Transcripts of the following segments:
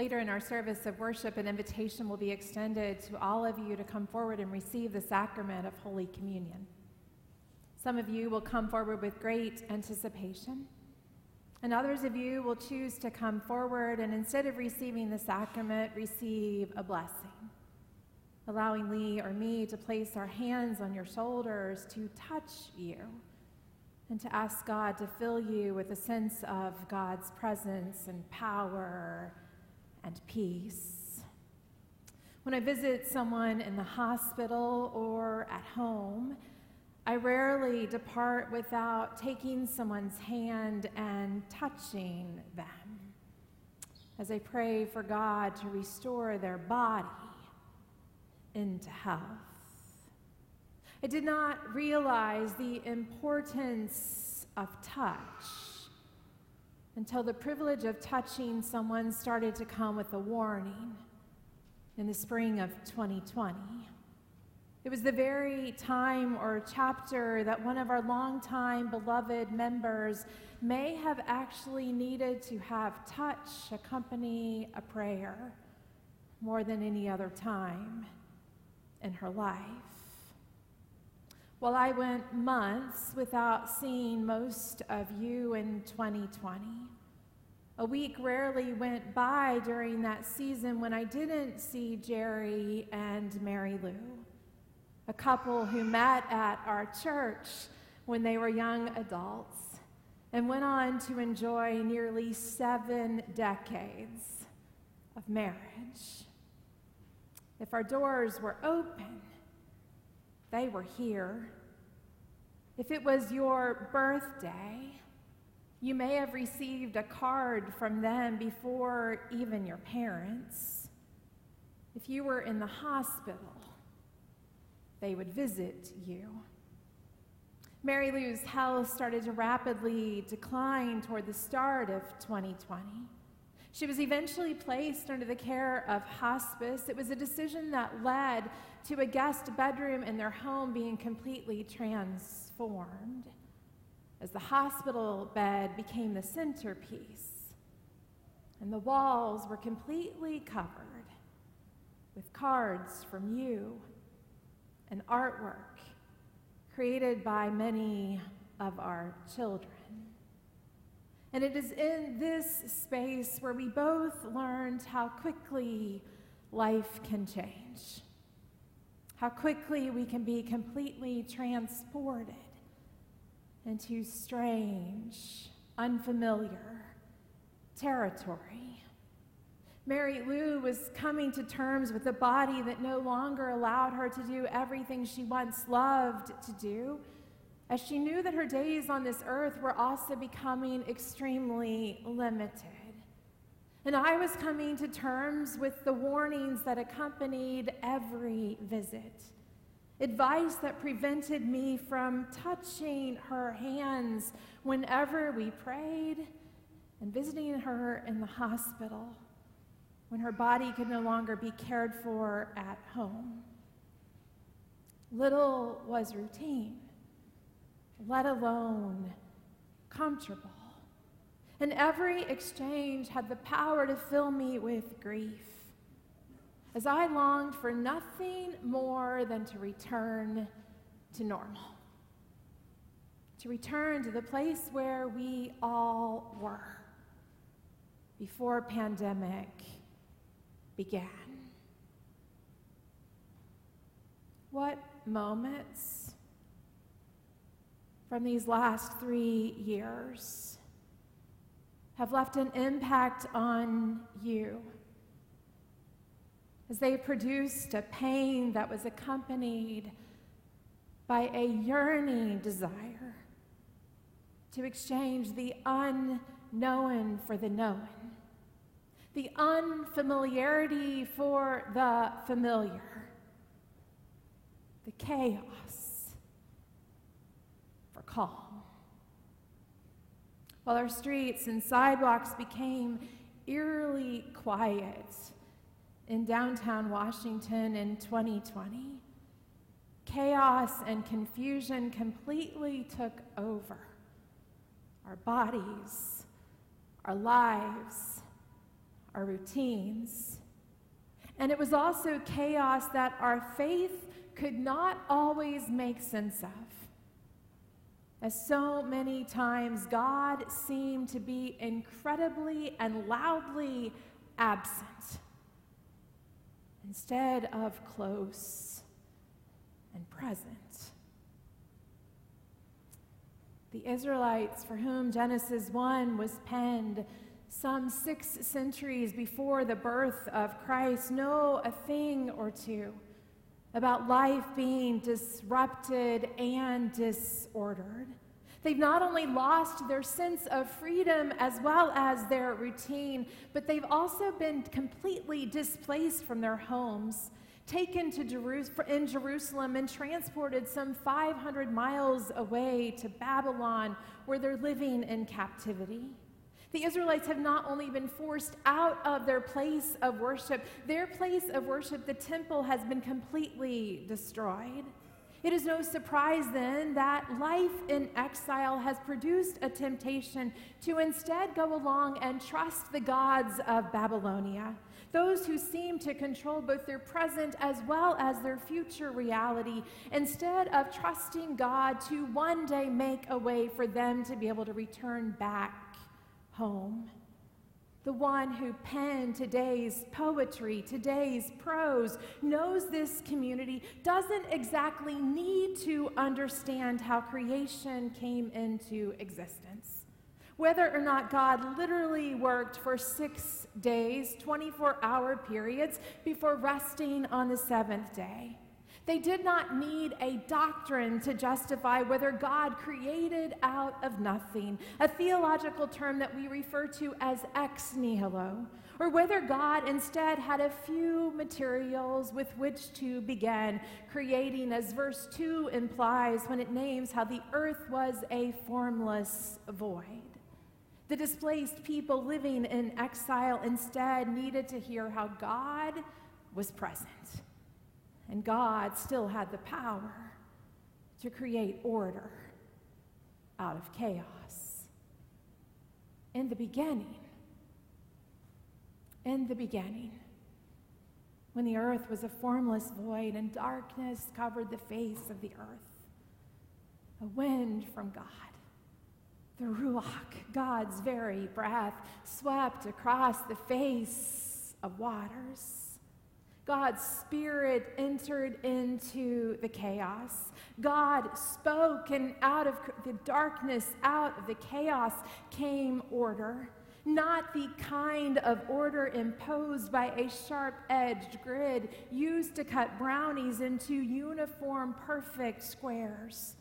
Later in our service of worship, an invitation will be extended to all of you to come forward and receive the sacrament of Holy Communion. Some of you will come forward with great anticipation, and others of you will choose to come forward and instead of receiving the sacrament, receive a blessing, allowing Lee or me to place our hands on your shoulders to touch you and to ask God to fill you with a sense of God's presence and power and peace. When I visit someone in the hospital or at home, I rarely depart without taking someone's hand and touching them as I pray for God to restore their body into health. I did not realize the importance of touch until the privilege of touching someone started to come with a warning in the spring of 2020. It was the very time or chapter that one of our longtime beloved members may have actually needed to have touch accompany a prayer more than any other time in her life. While I went months without seeing most of you in 2020, a week rarely went by during that season when I didn't see Jerry and Mary Lou, a couple who met at our church when they were young adults and went on to enjoy nearly seven decades of marriage. If our doors were open, they were here. If it was your birthday, you may have received a card from them before even your parents. If you were in the hospital, they would visit you. Mary Lou's health started to rapidly decline toward the start of 2020. She was eventually placed under the care of hospice. It was a decision that led to a guest bedroom in their home being completely transformed as the hospital bed became the centerpiece and the walls were completely covered with cards from you and artwork created by many of our children. And it is in this space where we both learned how quickly life can change, how quickly we can be completely transported into strange, unfamiliar territory. Mary Lou was coming to terms with a body that no longer allowed her to do everything she once loved to do as she knew that her days on this earth were also becoming extremely limited. And I was coming to terms with the warnings that accompanied every visit, advice that prevented me from touching her hands whenever we prayed, and visiting her in the hospital when her body could no longer be cared for at home. Little was routine let alone comfortable. And every exchange had the power to fill me with grief as I longed for nothing more than to return to normal, to return to the place where we all were before pandemic began. What moments from these last three years have left an impact on you as they produced a pain that was accompanied by a yearning desire to exchange the unknown for the known, the unfamiliarity for the familiar, the chaos for calm. While our streets and sidewalks became eerily quiet in downtown Washington in 2020, chaos and confusion completely took over our bodies, our lives, our routines. And it was also chaos that our faith could not always make sense of. As so many times, God seemed to be incredibly and loudly absent instead of close and present. The Israelites, for whom Genesis 1 was penned some six centuries before the birth of Christ, know a thing or two about life being disrupted and disordered. They've not only lost their sense of freedom as well as their routine, but they've also been completely displaced from their homes, taken to Jerusalem, in Jerusalem and transported some 500 miles away to Babylon, where they're living in captivity. The Israelites have not only been forced out of their place of worship, their place of worship, the temple, has been completely destroyed. It is no surprise then that life in exile has produced a temptation to instead go along and trust the gods of Babylonia, those who seem to control both their present as well as their future reality, instead of trusting God to one day make a way for them to be able to return back home. The one who penned today's poetry, today's prose, knows this community, doesn't exactly need to understand how creation came into existence. Whether or not God literally worked for six days, 24 hour periods, before resting on the seventh day. They did not need a doctrine to justify whether God created out of nothing, a theological term that we refer to as ex nihilo, or whether God instead had a few materials with which to begin creating, as verse 2 implies when it names how the earth was a formless void. The displaced people living in exile instead needed to hear how God was present and God still had the power to create order out of chaos. In the beginning, in the beginning, when the earth was a formless void and darkness covered the face of the earth, a wind from God, the Ruach, God's very breath, swept across the face of waters God's Spirit entered into the chaos. God spoke, and out of the darkness, out of the chaos, came order. Not the kind of order imposed by a sharp edged grid used to cut brownies into uniform, perfect squares,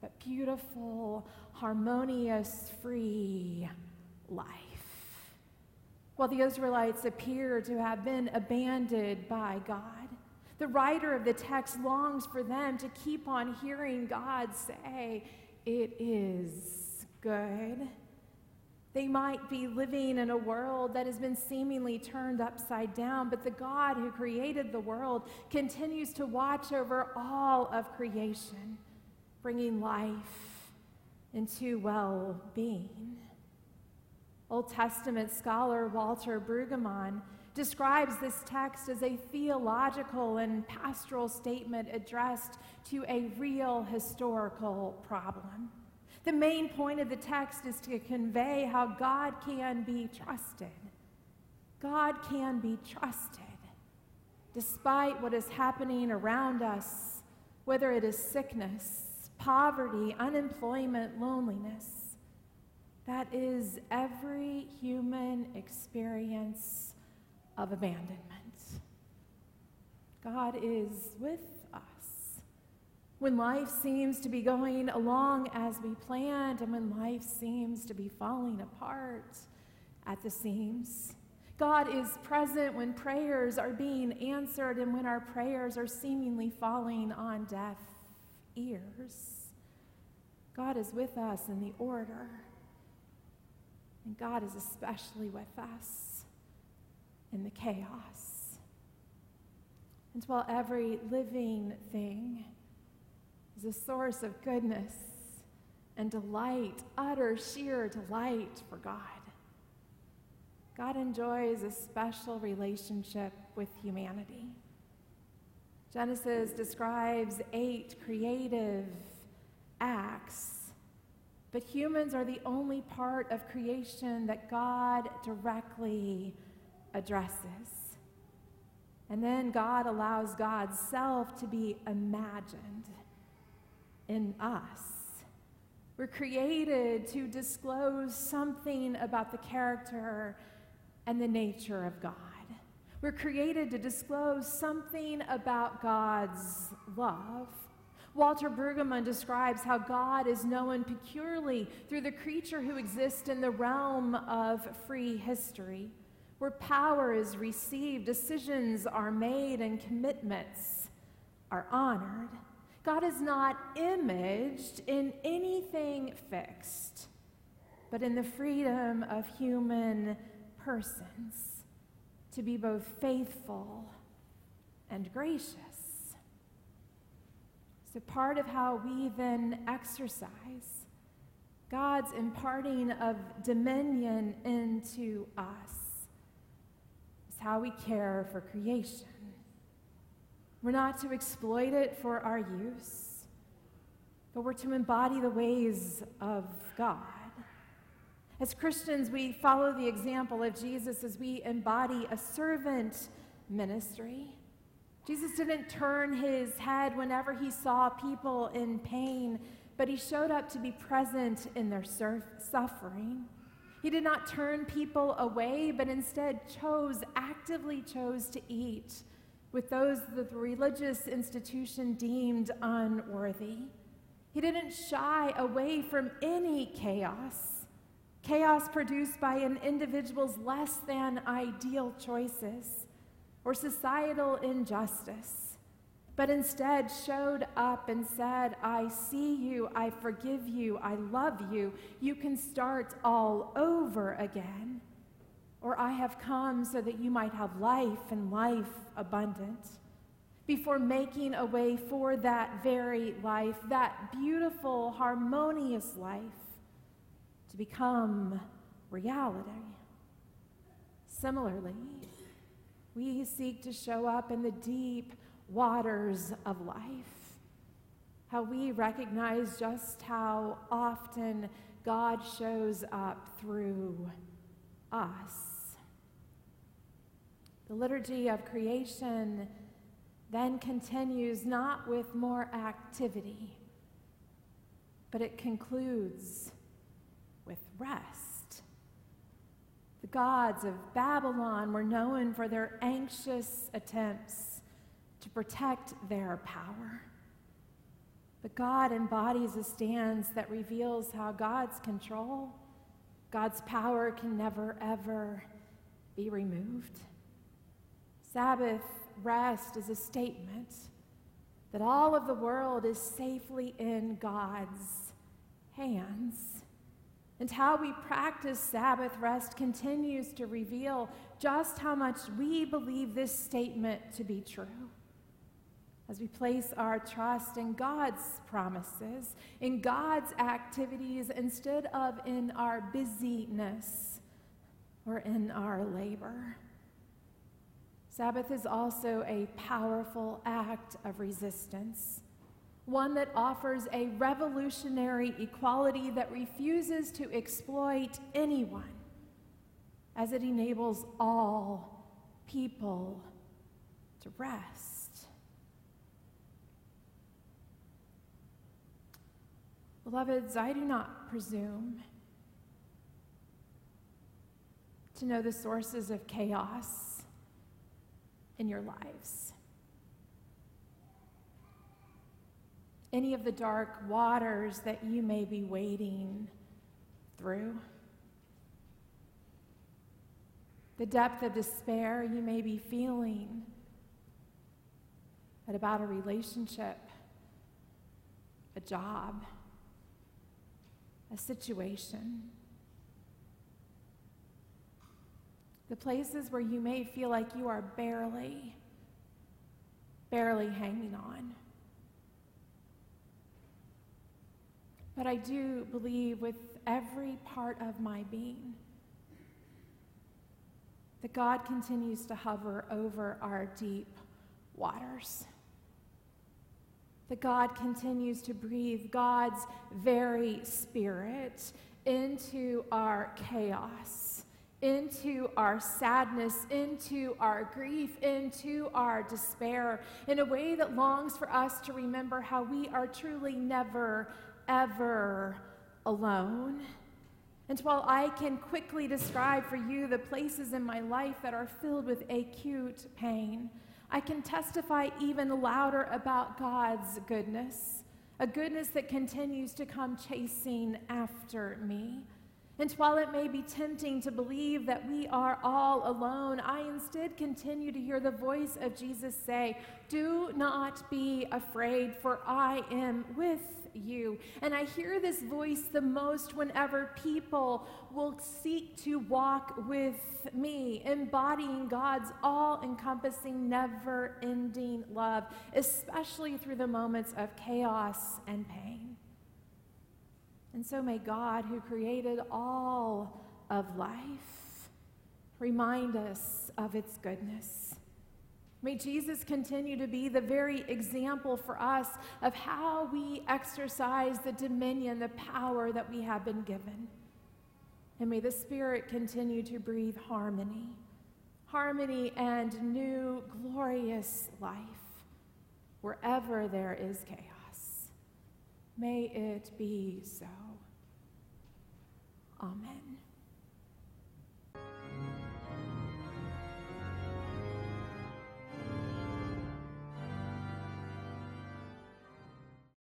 but beautiful, harmonious, free life. While the Israelites appear to have been abandoned by God, the writer of the text longs for them to keep on hearing God say, It is good. They might be living in a world that has been seemingly turned upside down, but the God who created the world continues to watch over all of creation, bringing life into well being. Old Testament scholar Walter Brueggemann describes this text as a theological and pastoral statement addressed to a real historical problem. The main point of the text is to convey how God can be trusted. God can be trusted despite what is happening around us, whether it is sickness, poverty, unemployment, loneliness. That is every human experience of abandonment. God is with us. When life seems to be going along as we planned, and when life seems to be falling apart at the seams, God is present when prayers are being answered and when our prayers are seemingly falling on deaf ears. God is with us in the order and God is especially with us in the chaos. And while every living thing is a source of goodness and delight, utter, sheer delight for God, God enjoys a special relationship with humanity. Genesis describes eight creative acts, but humans are the only part of creation that God directly addresses. And then God allows God's self to be imagined in us. We're created to disclose something about the character and the nature of God. We're created to disclose something about God's love. Walter Brueggemann describes how God is known peculiarly through the creature who exists in the realm of free history, where power is received, decisions are made, and commitments are honored. God is not imaged in anything fixed, but in the freedom of human persons to be both faithful and gracious. So, part of how we then exercise God's imparting of dominion into us is how we care for creation. We're not to exploit it for our use, but we're to embody the ways of God. As Christians, we follow the example of Jesus as we embody a servant ministry. Jesus didn't turn his head whenever he saw people in pain, but he showed up to be present in their suffering. He did not turn people away, but instead chose, actively chose to eat with those that the religious institution deemed unworthy. He didn't shy away from any chaos, chaos produced by an individual's less than ideal choices or societal injustice, but instead showed up and said, I see you, I forgive you, I love you, you can start all over again or I have come so that you might have life and life abundant. Before making a way for that very life, that beautiful, harmonious life, to become reality. Similarly, we seek to show up in the deep waters of life. How we recognize just how often God shows up through us. The liturgy of creation then continues not with more activity, but it concludes with rest. The gods of Babylon were known for their anxious attempts to protect their power. But God embodies a stance that reveals how God's control, God's power can never, ever be removed. Sabbath rest is a statement that all of the world is safely in God's hands. And how we practice Sabbath rest continues to reveal just how much we believe this statement to be true. As we place our trust in God's promises, in God's activities, instead of in our busyness or in our labor. Sabbath is also a powerful act of resistance, one that offers a revolutionary equality that refuses to exploit anyone, as it enables all people to rest. Beloveds, I do not presume to know the sources of chaos in your lives. Any of the dark waters that you may be wading through. The depth of despair you may be feeling at about a relationship, a job, a situation. the places where you may feel like you are barely, barely hanging on. But I do believe with every part of my being that God continues to hover over our deep waters. That God continues to breathe God's very spirit into our chaos, into our sadness, into our grief, into our despair, in a way that longs for us to remember how we are truly never, ever alone. And while I can quickly describe for you the places in my life that are filled with acute pain, I can testify even louder about God's goodness, a goodness that continues to come chasing after me. And while it may be tempting to believe that we are all alone, I instead continue to hear the voice of Jesus say, Do not be afraid, for I am with you. And I hear this voice the most whenever people will seek to walk with me, embodying God's all encompassing, never ending love, especially through the moments of chaos and pain. And so may God, who created all of life, remind us of its goodness May Jesus continue to be the very example for us of how we exercise the dominion, the power that we have been given. And may the Spirit continue to breathe harmony, harmony and new glorious life wherever there is chaos. May it be so. Amen.